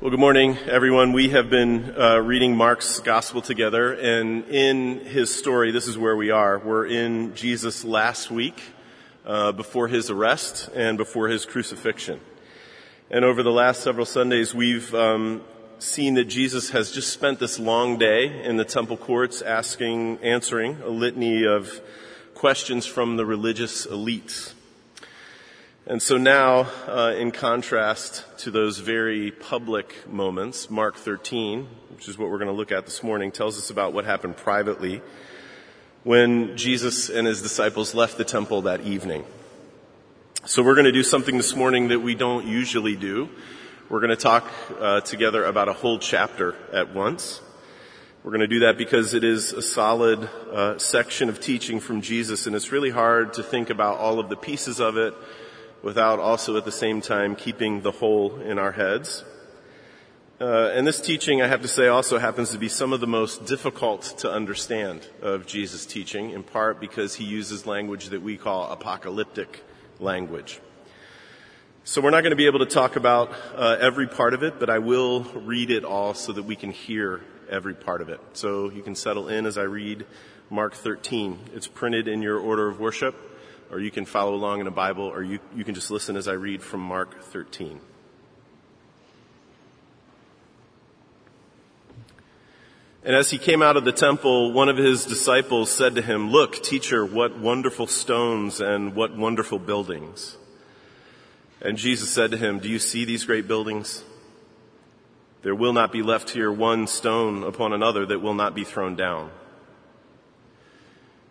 Well, good morning, everyone. We have been uh, reading Mark's gospel together, and in his story, this is where we are. We're in Jesus' last week uh, before his arrest and before his crucifixion. And over the last several Sundays, we've um, seen that Jesus has just spent this long day in the temple courts asking, answering a litany of questions from the religious elites. And so now, uh, in contrast to those very public moments, Mark 13, which is what we're going to look at this morning, tells us about what happened privately when Jesus and his disciples left the temple that evening. So we're going to do something this morning that we don't usually do. We're going to talk uh, together about a whole chapter at once. We're going to do that because it is a solid uh, section of teaching from Jesus, and it's really hard to think about all of the pieces of it without also at the same time keeping the whole in our heads. Uh, and this teaching, I have to say, also happens to be some of the most difficult to understand of Jesus' teaching, in part because he uses language that we call apocalyptic language. So we're not going to be able to talk about uh, every part of it, but I will read it all so that we can hear every part of it. So you can settle in as I read Mark 13. It's printed in your order of worship or you can follow along in a Bible, or you, you can just listen as I read from Mark 13. And as he came out of the temple, one of his disciples said to him, Look, teacher, what wonderful stones and what wonderful buildings. And Jesus said to him, Do you see these great buildings? There will not be left here one stone upon another that will not be thrown down.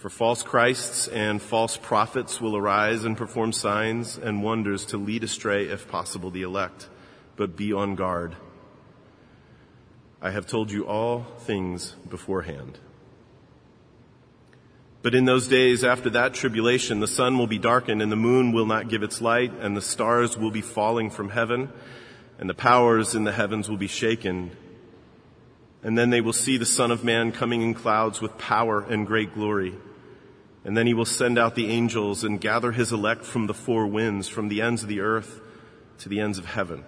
For false Christs and false prophets will arise and perform signs and wonders to lead astray, if possible, the elect. But be on guard. I have told you all things beforehand. But in those days after that tribulation, the sun will be darkened and the moon will not give its light and the stars will be falling from heaven and the powers in the heavens will be shaken. And then they will see the Son of Man coming in clouds with power and great glory. And then he will send out the angels and gather his elect from the four winds, from the ends of the earth to the ends of heaven.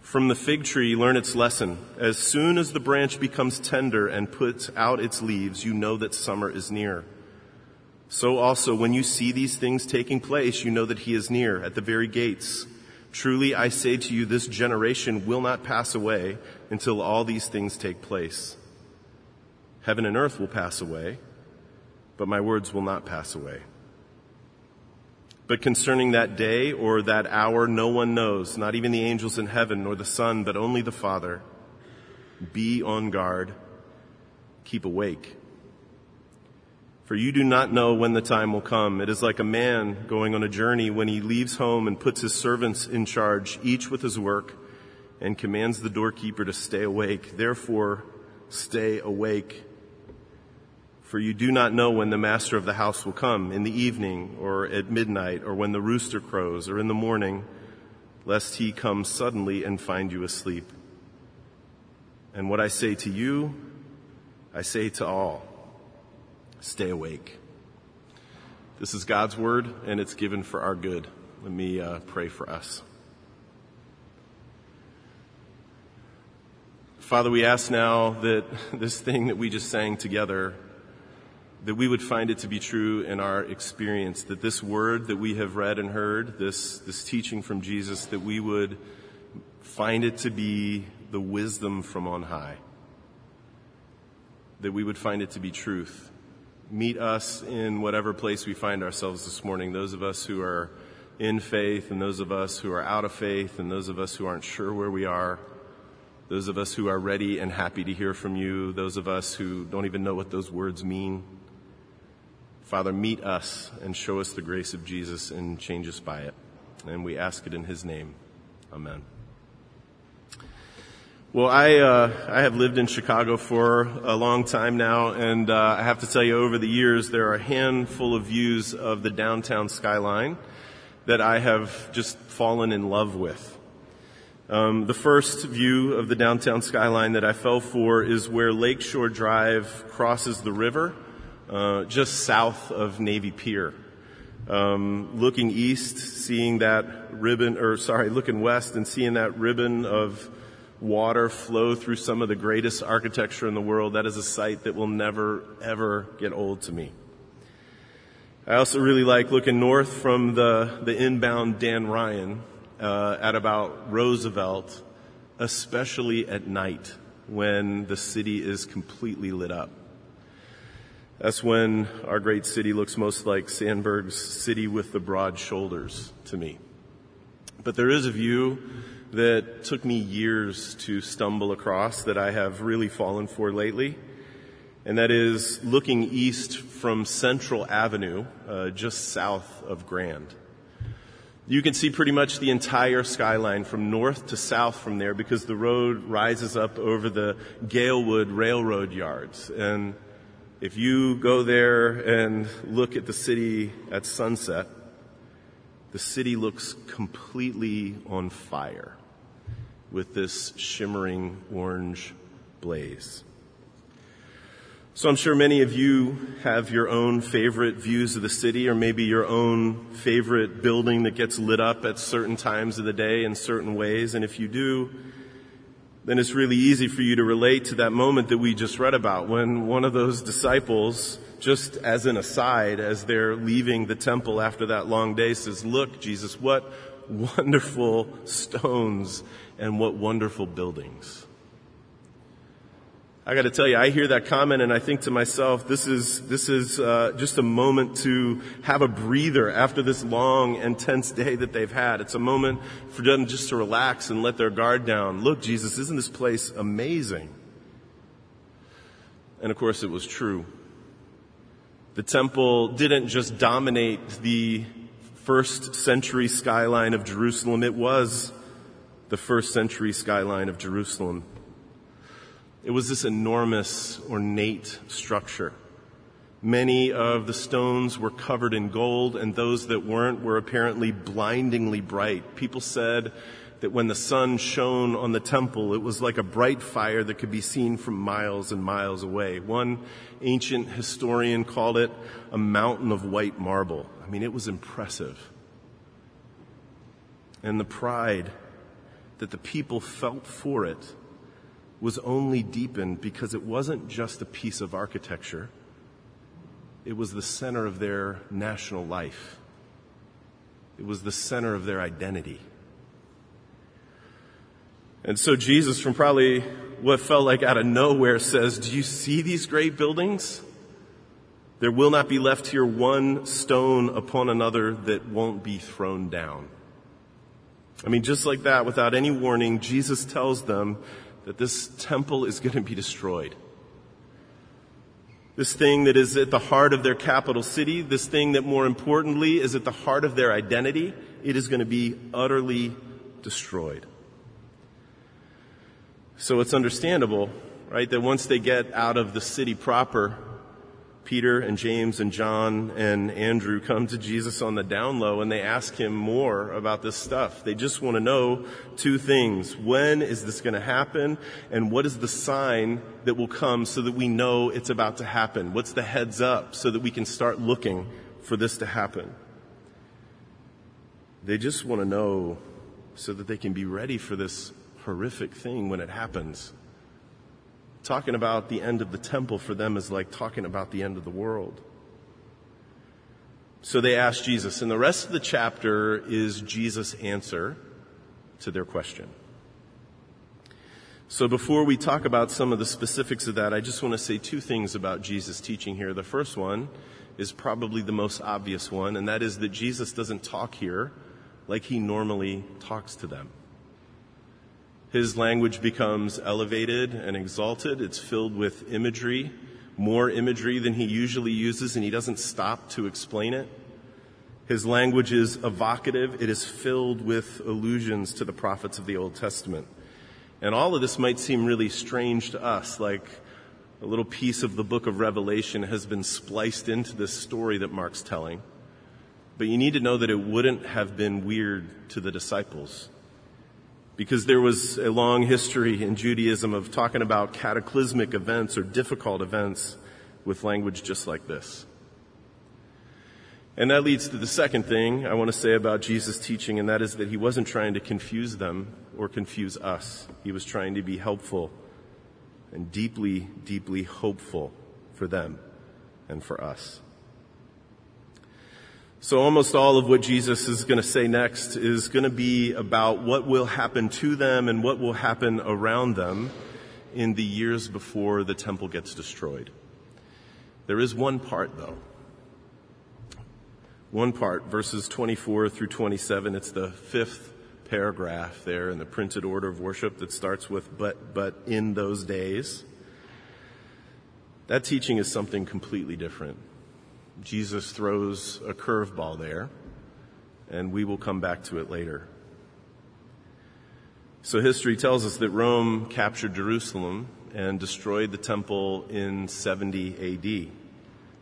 From the fig tree, learn its lesson. As soon as the branch becomes tender and puts out its leaves, you know that summer is near. So also, when you see these things taking place, you know that he is near at the very gates. Truly, I say to you, this generation will not pass away until all these things take place. Heaven and earth will pass away, but my words will not pass away. But concerning that day or that hour, no one knows, not even the angels in heaven nor the Son, but only the Father. Be on guard. Keep awake. For you do not know when the time will come. It is like a man going on a journey when he leaves home and puts his servants in charge, each with his work, and commands the doorkeeper to stay awake. Therefore, stay awake for you do not know when the master of the house will come, in the evening, or at midnight, or when the rooster crows, or in the morning, lest he come suddenly and find you asleep. And what I say to you, I say to all stay awake. This is God's word, and it's given for our good. Let me uh, pray for us. Father, we ask now that this thing that we just sang together that we would find it to be true in our experience, that this word that we have read and heard, this, this teaching from Jesus, that we would find it to be the wisdom from on high, that we would find it to be truth. Meet us in whatever place we find ourselves this morning, those of us who are in faith and those of us who are out of faith and those of us who aren't sure where we are, those of us who are ready and happy to hear from you, those of us who don't even know what those words mean. Father, meet us and show us the grace of Jesus and change us by it. And we ask it in his name. Amen. Well, I, uh, I have lived in Chicago for a long time now, and uh, I have to tell you, over the years, there are a handful of views of the downtown skyline that I have just fallen in love with. Um, the first view of the downtown skyline that I fell for is where Lakeshore Drive crosses the river uh, just south of Navy Pier. Um, looking east, seeing that ribbon, or sorry, looking west and seeing that ribbon of water flow through some of the greatest architecture in the world, that is a sight that will never, ever get old to me. I also really like looking north from the, the inbound Dan Ryan uh, at about Roosevelt, especially at night when the city is completely lit up. That's when our great city looks most like Sandburg's city with the broad shoulders to me. But there is a view that took me years to stumble across that I have really fallen for lately. And that is looking east from Central Avenue, uh, just south of Grand. You can see pretty much the entire skyline from north to south from there because the road rises up over the Galewood Railroad yards. And if you go there and look at the city at sunset, the city looks completely on fire with this shimmering orange blaze. So I'm sure many of you have your own favorite views of the city or maybe your own favorite building that gets lit up at certain times of the day in certain ways. And if you do, then it's really easy for you to relate to that moment that we just read about when one of those disciples, just as an aside, as they're leaving the temple after that long day says, look, Jesus, what wonderful stones and what wonderful buildings. I got to tell you, I hear that comment and I think to myself, this is this is uh, just a moment to have a breather after this long, intense day that they've had. It's a moment for them just to relax and let their guard down. Look, Jesus, isn't this place amazing? And of course, it was true. The temple didn't just dominate the first century skyline of Jerusalem; it was the first century skyline of Jerusalem. It was this enormous, ornate structure. Many of the stones were covered in gold, and those that weren't were apparently blindingly bright. People said that when the sun shone on the temple, it was like a bright fire that could be seen from miles and miles away. One ancient historian called it a mountain of white marble. I mean, it was impressive. And the pride that the people felt for it was only deepened because it wasn't just a piece of architecture, it was the center of their national life, it was the center of their identity. And so Jesus, from probably what felt like out of nowhere, says, Do you see these great buildings? There will not be left here one stone upon another that won't be thrown down. I mean, just like that, without any warning, Jesus tells them that this temple is going to be destroyed. This thing that is at the heart of their capital city, this thing that more importantly is at the heart of their identity, it is going to be utterly destroyed. So it's understandable, right, that once they get out of the city proper, Peter and James and John and Andrew come to Jesus on the down low and they ask him more about this stuff. They just want to know two things. When is this going to happen? And what is the sign that will come so that we know it's about to happen? What's the heads up so that we can start looking for this to happen? They just want to know so that they can be ready for this horrific thing when it happens. Talking about the end of the temple for them is like talking about the end of the world. So they ask Jesus, and the rest of the chapter is Jesus' answer to their question. So before we talk about some of the specifics of that, I just want to say two things about Jesus' teaching here. The first one is probably the most obvious one, and that is that Jesus doesn't talk here like he normally talks to them. His language becomes elevated and exalted. It's filled with imagery, more imagery than he usually uses, and he doesn't stop to explain it. His language is evocative. It is filled with allusions to the prophets of the Old Testament. And all of this might seem really strange to us, like a little piece of the book of Revelation has been spliced into this story that Mark's telling. But you need to know that it wouldn't have been weird to the disciples because there was a long history in Judaism of talking about cataclysmic events or difficult events with language just like this. And that leads to the second thing I want to say about Jesus' teaching, and that is that he wasn't trying to confuse them or confuse us. He was trying to be helpful and deeply, deeply hopeful for them and for us. So almost all of what Jesus is going to say next is going to be about what will happen to them and what will happen around them in the years before the temple gets destroyed. There is one part though. One part, verses 24 through 27. It's the fifth paragraph there in the printed order of worship that starts with, but, but in those days. That teaching is something completely different. Jesus throws a curveball there, and we will come back to it later. So history tells us that Rome captured Jerusalem and destroyed the temple in 70 AD.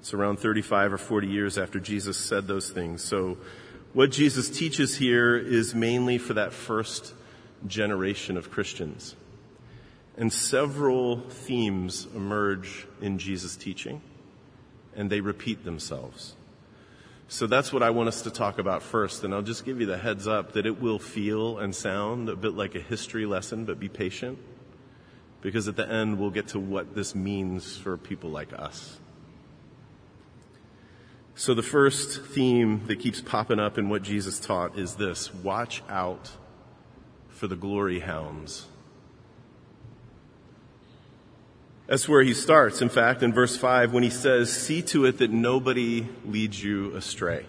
It's around 35 or 40 years after Jesus said those things. So what Jesus teaches here is mainly for that first generation of Christians. And several themes emerge in Jesus' teaching and they repeat themselves. So that's what I want us to talk about first, and I'll just give you the heads up that it will feel and sound a bit like a history lesson, but be patient, because at the end we'll get to what this means for people like us. So the first theme that keeps popping up in what Jesus taught is this watch out for the glory hounds. That's where he starts, in fact, in verse 5, when he says, See to it that nobody leads you astray.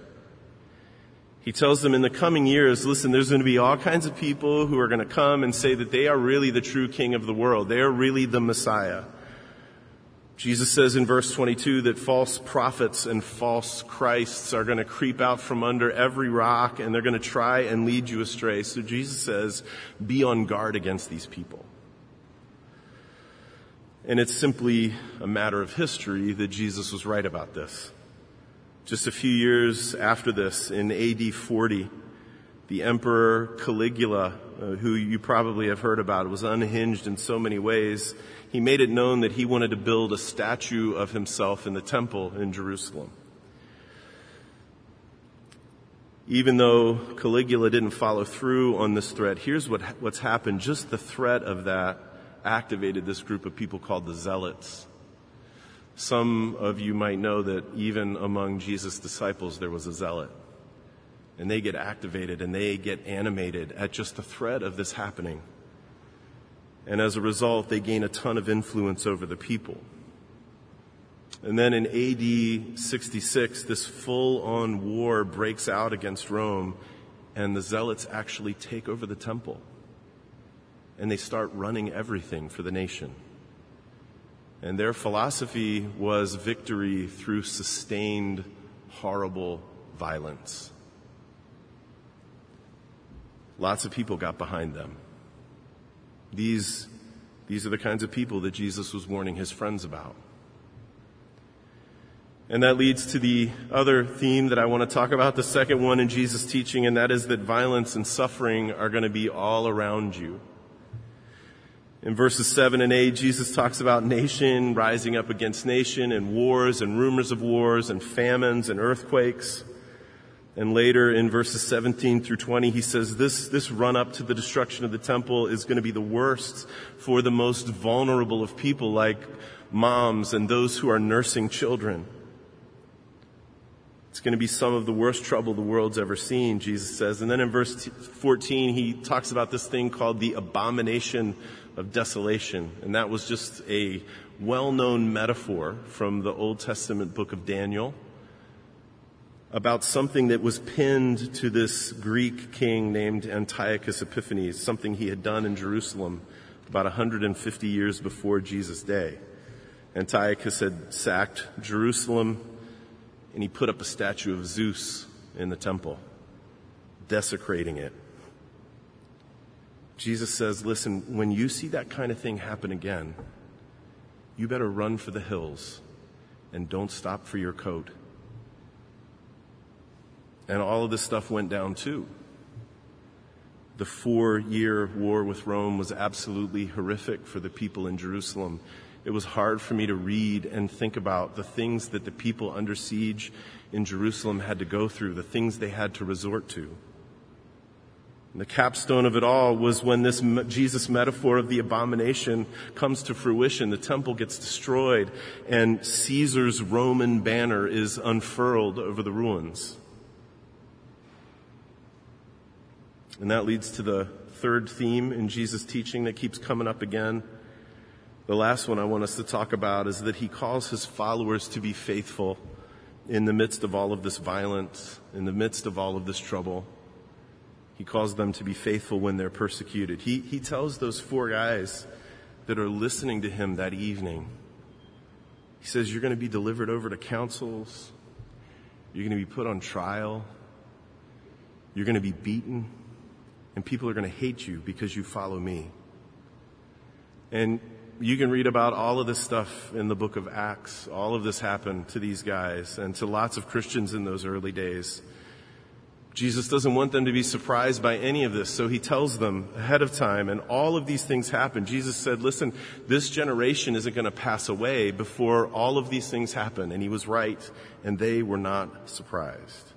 He tells them in the coming years, listen, there's going to be all kinds of people who are going to come and say that they are really the true king of the world. They are really the Messiah. Jesus says in verse 22 that false prophets and false Christs are going to creep out from under every rock and they're going to try and lead you astray. So Jesus says, be on guard against these people. And it's simply a matter of history that Jesus was right about this. Just a few years after this, in AD 40, the Emperor Caligula, uh, who you probably have heard about, was unhinged in so many ways. He made it known that he wanted to build a statue of himself in the temple in Jerusalem. even though Caligula didn't follow through on this threat, here's what, what's happened. Just the threat of that activated this group of people called the Zealots. Some of you might know that even among Jesus' disciples, there was a zealot. And they get activated and they get animated at just the threat of this happening. And as a result, they gain a ton of influence over the people. And then in AD 66, this full on war breaks out against Rome, and the Zealots actually take over the temple. And they start running everything for the nation. And their philosophy was victory through sustained, horrible violence. Lots of people got behind them. These, these are the kinds of people that Jesus was warning his friends about. And that leads to the other theme that I want to talk about, the second one in Jesus' teaching, and that is that violence and suffering are going to be all around you. In verses 7 and 8, Jesus talks about nation rising up against nation and wars and rumors of wars and famines and earthquakes. And later in verses 17 through 20, he says this, this run up to the destruction of the temple is going to be the worst for the most vulnerable of people like moms and those who are nursing children. It's going to be some of the worst trouble the world's ever seen, Jesus says. And then in verse 14, he talks about this thing called the abomination of desolation. And that was just a well-known metaphor from the Old Testament book of Daniel about something that was pinned to this Greek king named Antiochus Epiphanes, something he had done in Jerusalem about 150 years before Jesus' day. Antiochus had sacked Jerusalem and he put up a statue of Zeus in the temple, desecrating it. Jesus says, listen, when you see that kind of thing happen again, you better run for the hills and don't stop for your coat and all of this stuff went down too. The four year war with Rome was absolutely horrific for the people in Jerusalem. It was hard for me to read and think about the things that the people under siege in Jerusalem had to go through, the things they had to resort to. And the capstone of it all was when this Jesus metaphor of the abomination comes to fruition. The temple gets destroyed and Caesar's Roman banner is unfurled over the ruins. And that leads to the third theme in Jesus' teaching that keeps coming up again. The last one I want us to talk about is that he calls his followers to be faithful in the midst of all of this violence, in the midst of all of this trouble. He calls them to be faithful when they're persecuted. He, he tells those four guys that are listening to him that evening, he says, You're going to be delivered over to councils. You're going to be put on trial. You're going to be beaten and people are going to hate you because you follow me. And you can read about all of this stuff in the book of Acts. All of this happened to these guys and to lots of Christians in those early days. Jesus doesn't want them to be surprised by any of this, so he tells them ahead of time, and all of these things happen. Jesus said, listen, this generation isn't going to pass away before all of these things happen. And he was right, and they were not surprised.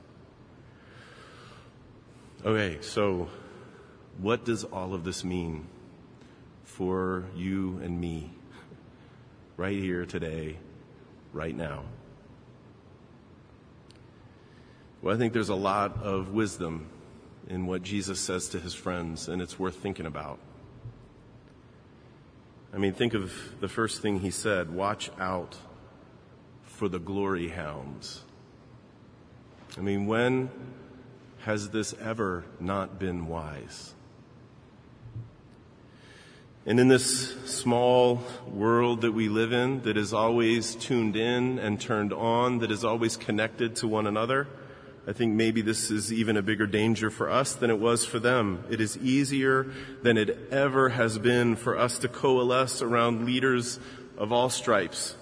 Okay, so what does all of this mean for you and me right here today, right now? Well, I think there's a lot of wisdom in what Jesus says to his friends, and it's worth thinking about. I mean, think of the first thing he said watch out for the glory hounds. I mean, when has this ever not been wise? And in this small world that we live in, that is always tuned in and turned on, that is always connected to one another, I think maybe this is even a bigger danger for us than it was for them. It is easier than it ever has been for us to coalesce around leaders of all stripes.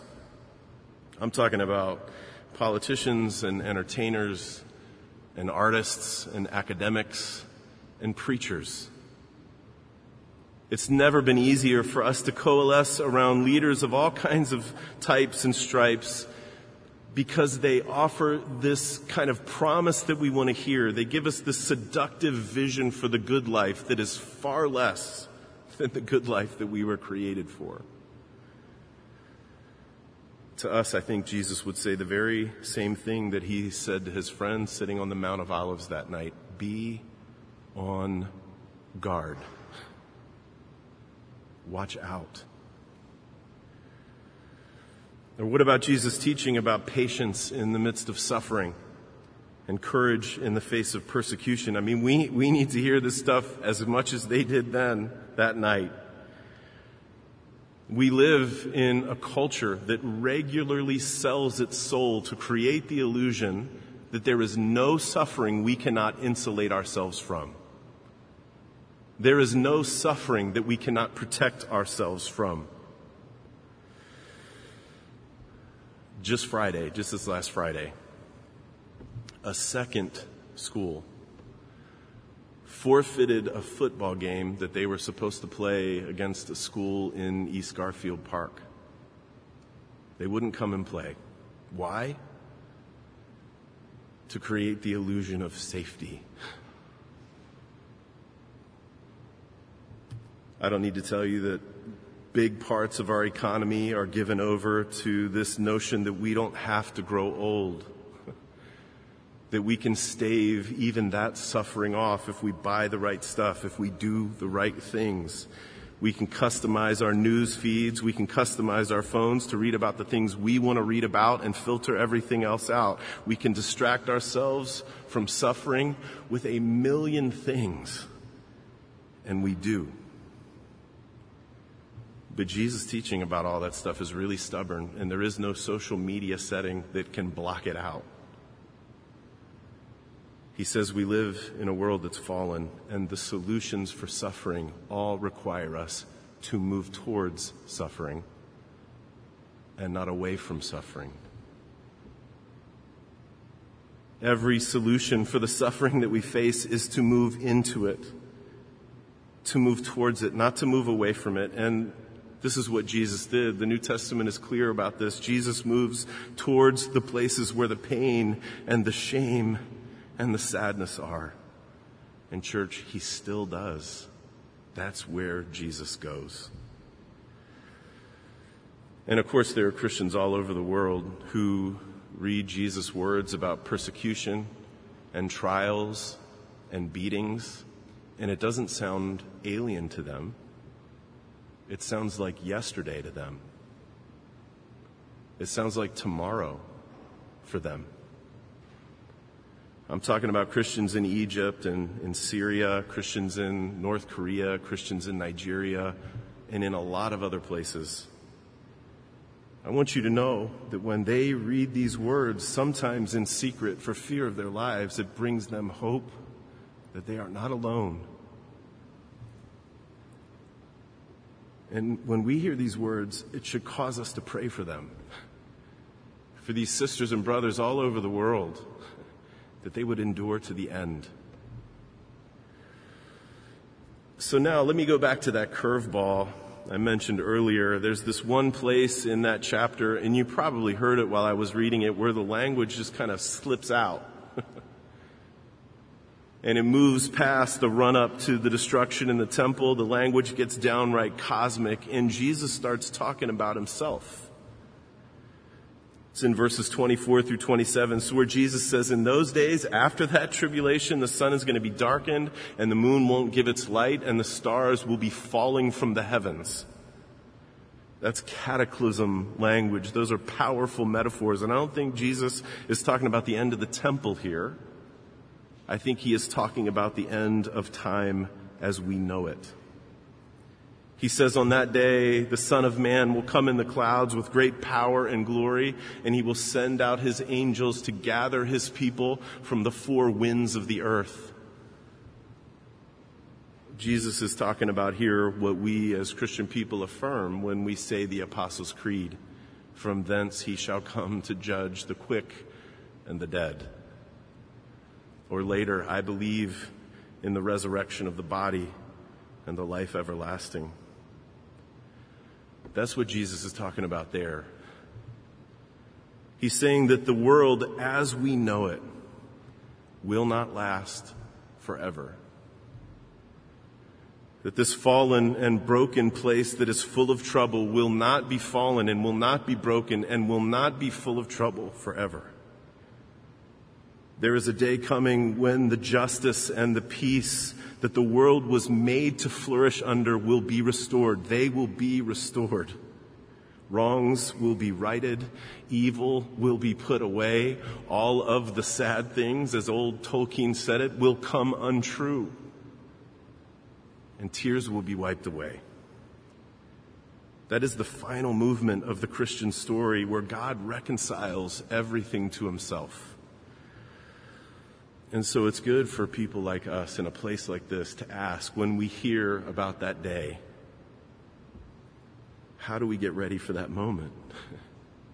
I'm talking about politicians and entertainers and artists and academics and preachers it's never been easier for us to coalesce around leaders of all kinds of types and stripes because they offer this kind of promise that we want to hear. They give us this seductive vision for the good life that is far less than the good life that we were created for. To us, I think Jesus would say the very same thing that he said to his friends sitting on the Mount of Olives that night be on guard. Watch out. Or what about Jesus' teaching about patience in the midst of suffering and courage in the face of persecution? I mean, we, we need to hear this stuff as much as they did then, that night. We live in a culture that regularly sells its soul to create the illusion that there is no suffering we cannot insulate ourselves from. There is no suffering that we cannot protect ourselves from. just Friday, just this last Friday, a second school forfeited a football game that they were supposed to play against a school in East Garfield Park. They wouldn't come and play. Why? To create the illusion of safety. I don't need to tell you that big parts of our economy are given over to this notion that we don't have to grow old. that we can stave even that suffering off if we buy the right stuff, if we do the right things. We can customize our news feeds. We can customize our phones to read about the things we want to read about and filter everything else out. We can distract ourselves from suffering with a million things. And we do. But Jesus' teaching about all that stuff is really stubborn, and there is no social media setting that can block it out. He says we live in a world that's fallen, and the solutions for suffering all require us to move towards suffering and not away from suffering. Every solution for the suffering that we face is to move into it, to move towards it, not to move away from it. And this is what Jesus did. The New Testament is clear about this. Jesus moves towards the places where the pain and the shame and the sadness are. And church, he still does. That's where Jesus goes. And of course, there are Christians all over the world who read Jesus' words about persecution and trials and beatings, and it doesn't sound alien to them. It sounds like yesterday to them. It sounds like tomorrow for them. I'm talking about Christians in Egypt and in Syria, Christians in North Korea, Christians in Nigeria, and in a lot of other places. I want you to know that when they read these words, sometimes in secret for fear of their lives, it brings them hope that they are not alone And when we hear these words, it should cause us to pray for them, for these sisters and brothers all over the world, that they would endure to the end. So now let me go back to that curveball I mentioned earlier. There's this one place in that chapter, and you probably heard it while I was reading it, where the language just kind of slips out and it moves past the run up to the destruction in the temple. The language gets downright cosmic, and Jesus starts talking about himself. It's in verses 24 through 27. So where Jesus says, in those days, after that tribulation, the sun is going to be darkened, and the moon won't give its light, and the stars will be falling from the heavens. That's cataclysm language. Those are powerful metaphors. And I don't think Jesus is talking about the end of the temple here. I think he is talking about the end of time as we know it. He says on that day, the Son of Man will come in the clouds with great power and glory, and he will send out his angels to gather his people from the four winds of the earth. Jesus is talking about here what we as Christian people affirm when we say the Apostles' Creed. From thence he shall come to judge the quick and the dead. Or later, I believe in the resurrection of the body and the life everlasting. That's what Jesus is talking about there. He's saying that the world as we know it will not last forever. That this fallen and broken place that is full of trouble will not be fallen and will not be broken and will not be full of trouble forever. There is a day coming when the justice and the peace that the world was made to flourish under will be restored. They will be restored. Wrongs will be righted. Evil will be put away. All of the sad things, as old Tolkien said it, will come untrue. And tears will be wiped away. That is the final movement of the Christian story where God reconciles everything to himself. And so it's good for people like us in a place like this to ask when we hear about that day, how do we get ready for that moment?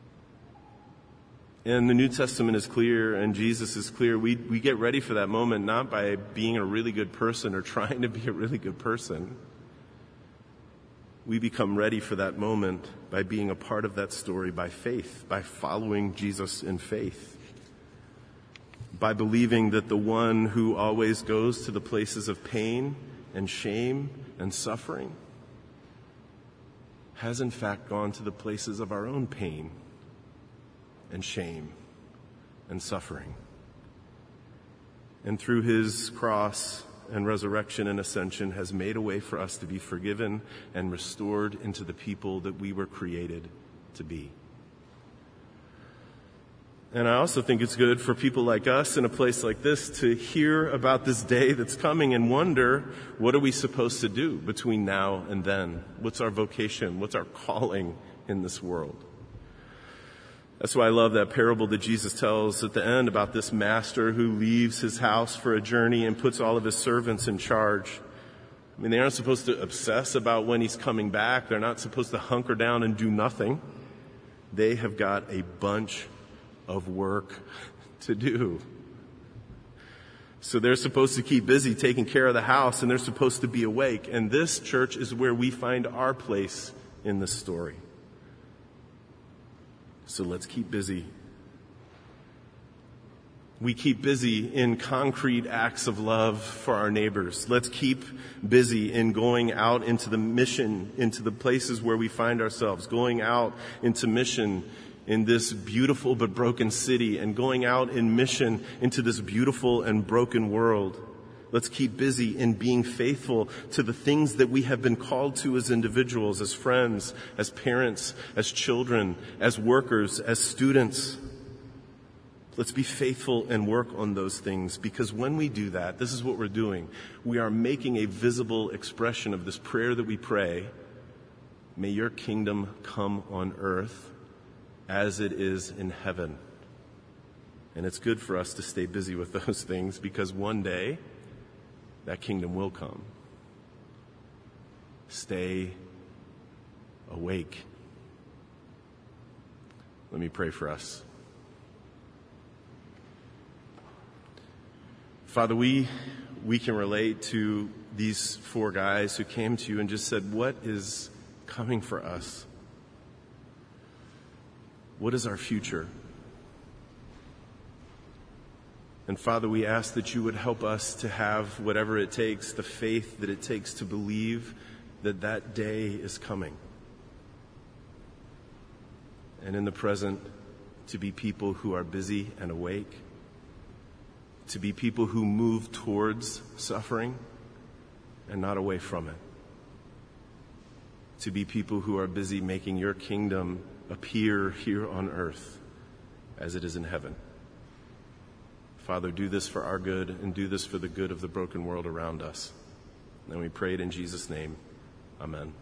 and the New Testament is clear and Jesus is clear. We, we get ready for that moment not by being a really good person or trying to be a really good person. We become ready for that moment by being a part of that story by faith, by following Jesus in faith by believing that the one who always goes to the places of pain and shame and suffering has in fact gone to the places of our own pain and shame and suffering. And through his cross and resurrection and ascension has made a way for us to be forgiven and restored into the people that we were created to be. And I also think it's good for people like us in a place like this to hear about this day that's coming and wonder what are we supposed to do between now and then? What's our vocation? What's our calling in this world? That's why I love that parable that Jesus tells at the end about this master who leaves his house for a journey and puts all of his servants in charge. I mean, they aren't supposed to obsess about when he's coming back. They're not supposed to hunker down and do nothing. They have got a bunch of work to do. So they're supposed to keep busy taking care of the house and they're supposed to be awake. And this church is where we find our place in the story. So let's keep busy. We keep busy in concrete acts of love for our neighbors. Let's keep busy in going out into the mission, into the places where we find ourselves, going out into mission in this beautiful but broken city and going out in mission into this beautiful and broken world. Let's keep busy in being faithful to the things that we have been called to as individuals, as friends, as parents, as children, as workers, as students. Let's be faithful and work on those things because when we do that, this is what we're doing. We are making a visible expression of this prayer that we pray. May your kingdom come on earth as it is in heaven. And it's good for us to stay busy with those things because one day that kingdom will come. Stay awake. Let me pray for us. Father, we, we can relate to these four guys who came to you and just said, What is coming for us? What is our future? And Father, we ask that you would help us to have whatever it takes, the faith that it takes to believe that that day is coming. And in the present, to be people who are busy and awake, to be people who move towards suffering and not away from it, to be people who are busy making your kingdom appear here on earth as it is in heaven. Father, do this for our good and do this for the good of the broken world around us. And we pray it in Jesus' name. Amen.